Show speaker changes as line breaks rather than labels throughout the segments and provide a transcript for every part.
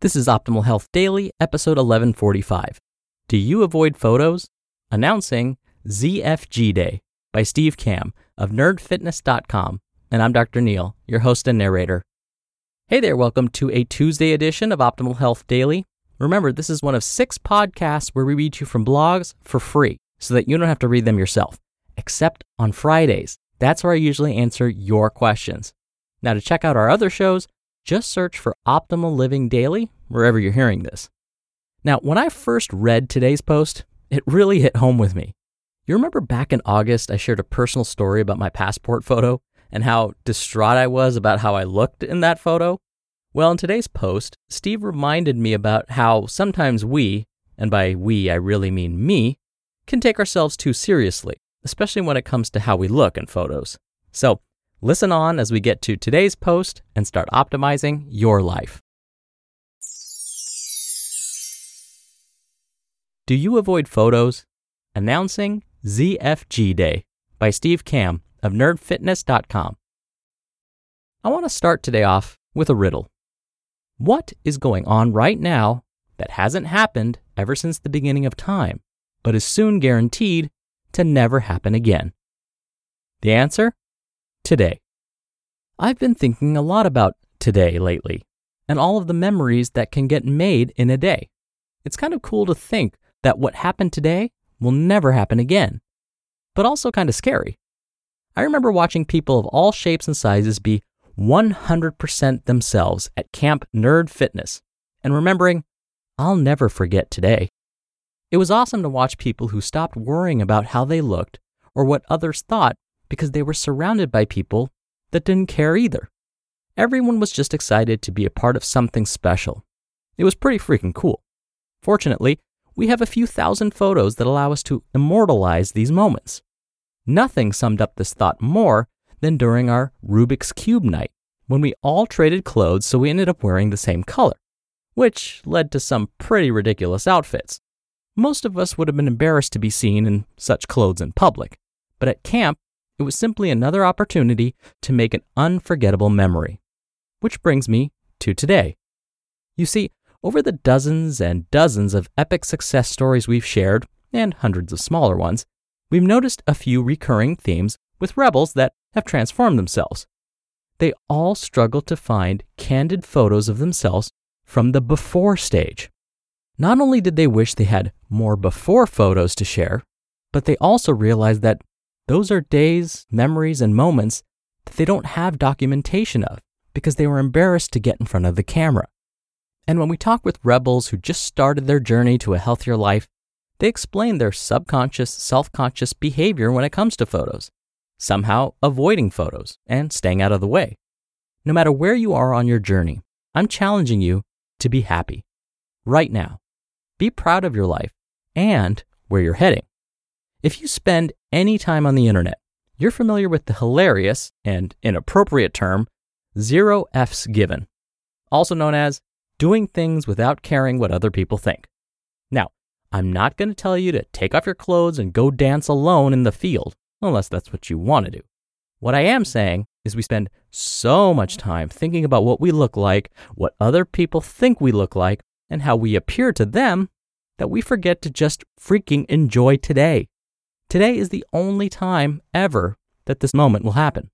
This is Optimal Health Daily, episode 1145. Do you avoid photos? Announcing ZFG Day by Steve Kamb of nerdfitness.com. And I'm Dr. Neal, your host and narrator. Hey there, welcome to a Tuesday edition of Optimal Health Daily. Remember, this is one of six podcasts where we read you from blogs for free so that you don't have to read them yourself, except on Fridays. That's where I usually answer your questions. Now, to check out our other shows, just search for Optimal Living Daily wherever you're hearing this. Now, when I first read today's post, it really hit home with me. You remember back in August, I shared a personal story about my passport photo and how distraught I was about how I looked in that photo? Well, in today's post, Steve reminded me about how sometimes we, and by we I really mean me, can take ourselves too seriously, especially when it comes to how we look in photos. So, Listen on as we get to today's post and start optimizing your life. Do you avoid photos? Announcing ZFG Day by Steve Kamb of nerdfitness.com. I want to start today off with a riddle. What is going on right now that hasn't happened ever since the beginning of time, but is soon guaranteed to never happen again? The answer? Today. I've been thinking a lot about today lately and all of the memories that can get made in a day. It's kind of cool to think that what happened today will never happen again, but also kind of scary. I remember watching people of all shapes and sizes be 100% themselves at Camp Nerd Fitness and remembering, I'll never forget today. It was awesome to watch people who stopped worrying about how they looked or what others thought because they were surrounded by people that didn't care either. Everyone was just excited to be a part of something special. It was pretty freaking cool. Fortunately, we have a few thousand photos that allow us to immortalize these moments. Nothing summed up this thought more than during our Rubik's Cube night, when we all traded clothes so we ended up wearing the same color, which led to some pretty ridiculous outfits. Most of us would have been embarrassed to be seen in such clothes in public, but at camp, it was simply another opportunity to make an unforgettable memory. Which brings me to today. You see, over the dozens and dozens of epic success stories we've shared, and hundreds of smaller ones, we've noticed a few recurring themes with rebels that have transformed themselves. They all struggle to find candid photos of themselves from the before stage. Not only did they wish they had more before photos to share, but they also realized that those are days, memories, and moments that they don't have documentation of because they were embarrassed to get in front of the camera. And when we talk with rebels who just started their journey to a healthier life, they explain their subconscious, self conscious behavior when it comes to photos, somehow avoiding photos and staying out of the way. No matter where you are on your journey, I'm challenging you to be happy right now. Be proud of your life and where you're heading. If you spend any time on the internet, you're familiar with the hilarious and inappropriate term zero F's given, also known as doing things without caring what other people think. Now, I'm not going to tell you to take off your clothes and go dance alone in the field, unless that's what you want to do. What I am saying is we spend so much time thinking about what we look like, what other people think we look like, and how we appear to them that we forget to just freaking enjoy today. Today is the only time ever that this moment will happen.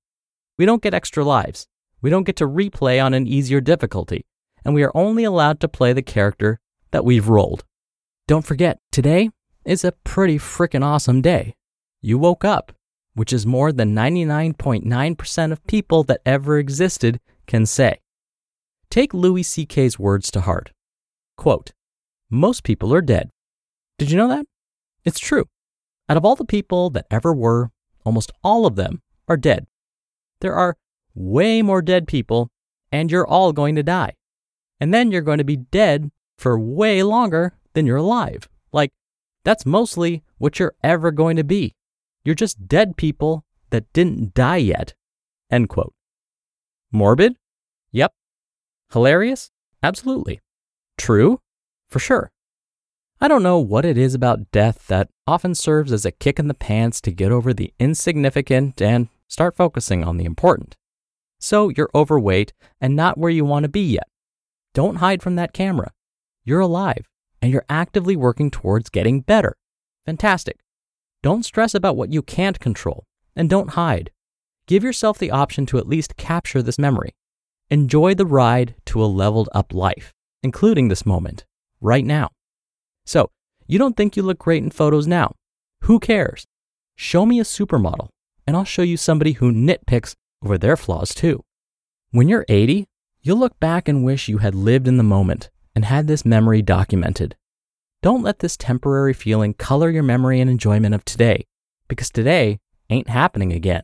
We don't get extra lives. We don't get to replay on an easier difficulty, and we are only allowed to play the character that we've rolled. Don't forget, today is a pretty freaking awesome day. You woke up, which is more than 99.9% of people that ever existed can say. Take Louis C.K.'s words to heart. Quote, Most people are dead. Did you know that? It's true. Out of all the people that ever were, almost all of them are dead. There are way more dead people, and you're all going to die. And then you're going to be dead for way longer than you're alive. Like, that's mostly what you're ever going to be. You're just dead people that didn't die yet. End quote. Morbid? Yep. Hilarious? Absolutely. True? For sure. I don't know what it is about death that often serves as a kick in the pants to get over the insignificant and start focusing on the important. So you're overweight and not where you want to be yet. Don't hide from that camera. You're alive and you're actively working towards getting better. Fantastic. Don't stress about what you can't control and don't hide. Give yourself the option to at least capture this memory. Enjoy the ride to a leveled up life, including this moment, right now. So, you don't think you look great in photos now. Who cares? Show me a supermodel, and I'll show you somebody who nitpicks over their flaws too. When you're 80, you'll look back and wish you had lived in the moment and had this memory documented. Don't let this temporary feeling color your memory and enjoyment of today, because today ain't happening again.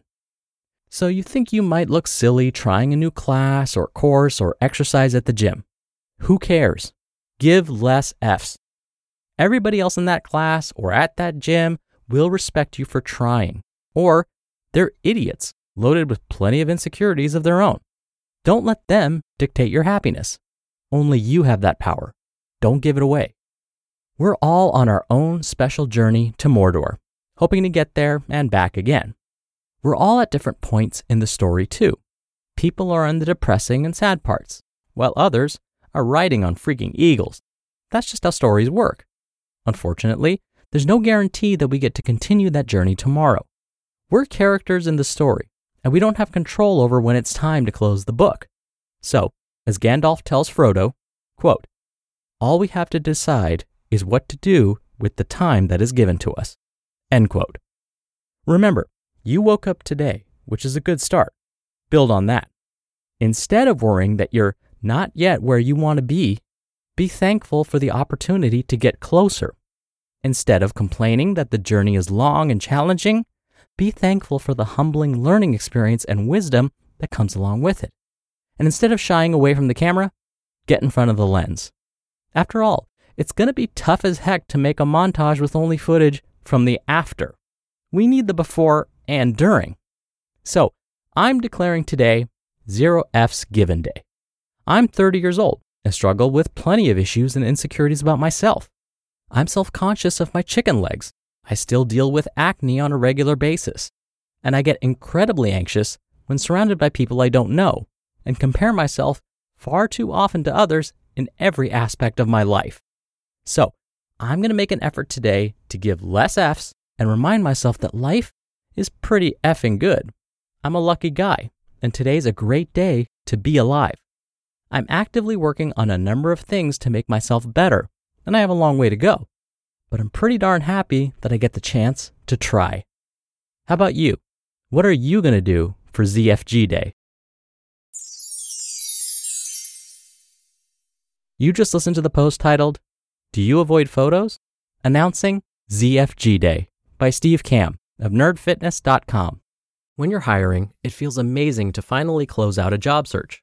So you think you might look silly trying a new class or course or exercise at the gym. Who cares? Give less F's. Everybody else in that class or at that gym will respect you for trying, or they're idiots loaded with plenty of insecurities of their own. Don't let them dictate your happiness. Only you have that power. Don't give it away. We're all on our own special journey to Mordor, hoping to get there and back again. We're all at different points in the story, too. People are in the depressing and sad parts, while others are riding on freaking eagles. That's just how stories work. Unfortunately, there's no guarantee that we get to continue that journey tomorrow. We're characters in the story, and we don't have control over when it's time to close the book. So, as Gandalf tells Frodo, quote, all we have to decide is what to do with the time that is given to us. End quote. Remember, you woke up today, which is a good start. Build on that. Instead of worrying that you're not yet where you want to be, be thankful for the opportunity to get closer. Instead of complaining that the journey is long and challenging, be thankful for the humbling learning experience and wisdom that comes along with it. And instead of shying away from the camera, get in front of the lens. After all, it's going to be tough as heck to make a montage with only footage from the after. We need the before and during. So, I'm declaring today Zero F's Given Day. I'm 30 years old and struggle with plenty of issues and insecurities about myself. I'm self conscious of my chicken legs I still deal with acne on a regular basis. And I get incredibly anxious when surrounded by people I don't know and compare myself far too often to others in every aspect of my life. So, I'm going to make an effort today to give less F's and remind myself that life is pretty effing good. I'm a lucky guy, and today's a great day to be alive. I'm actively working on a number of things to make myself better, and I have a long way to go but I'm pretty darn happy that I get the chance to try. How about you? What are you going to do for ZFG Day? You just listened to the post titled, Do You Avoid Photos? Announcing ZFG Day by Steve Kamb of nerdfitness.com. When you're hiring, it feels amazing to finally close out a job search.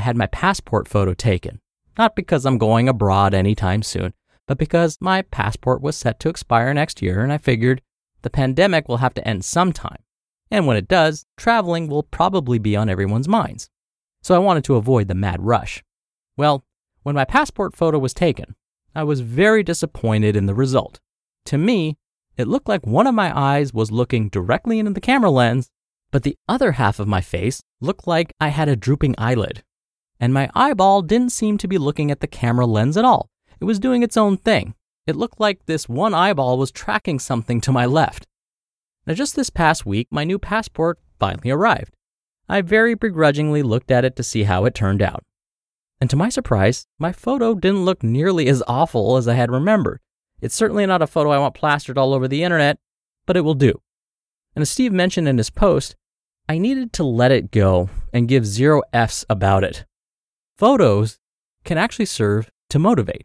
I had my passport photo taken. Not because I'm going abroad anytime soon, but because my passport was set to expire next year and I figured the pandemic will have to end sometime. And when it does, traveling will probably be on everyone's minds. So I wanted to avoid the mad rush. Well, when my passport photo was taken, I was very disappointed in the result. To me, it looked like one of my eyes was looking directly into the camera lens, but the other half of my face looked like I had a drooping eyelid. And my eyeball didn't seem to be looking at the camera lens at all. It was doing its own thing. It looked like this one eyeball was tracking something to my left. Now, just this past week, my new passport finally arrived. I very begrudgingly looked at it to see how it turned out. And to my surprise, my photo didn't look nearly as awful as I had remembered. It's certainly not a photo I want plastered all over the internet, but it will do. And as Steve mentioned in his post, I needed to let it go and give zero F's about it. Photos can actually serve to motivate.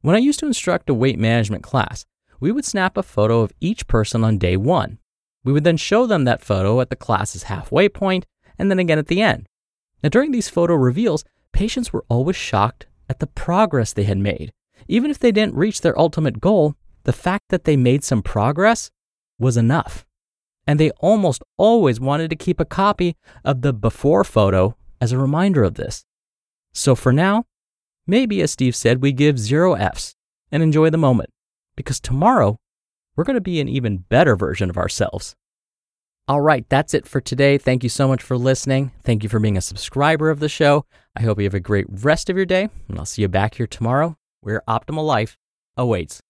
When I used to instruct a weight management class, we would snap a photo of each person on day one. We would then show them that photo at the class's halfway point and then again at the end. Now, during these photo reveals, patients were always shocked at the progress they had made. Even if they didn't reach their ultimate goal, the fact that they made some progress was enough. And they almost always wanted to keep a copy of the before photo as a reminder of this. So for now, maybe as Steve said, we give zero Fs and enjoy the moment because tomorrow we're going to be an even better version of ourselves. All right, that's it for today. Thank you so much for listening. Thank you for being a subscriber of the show. I hope you have a great rest of your day, and I'll see you back here tomorrow where optimal life awaits.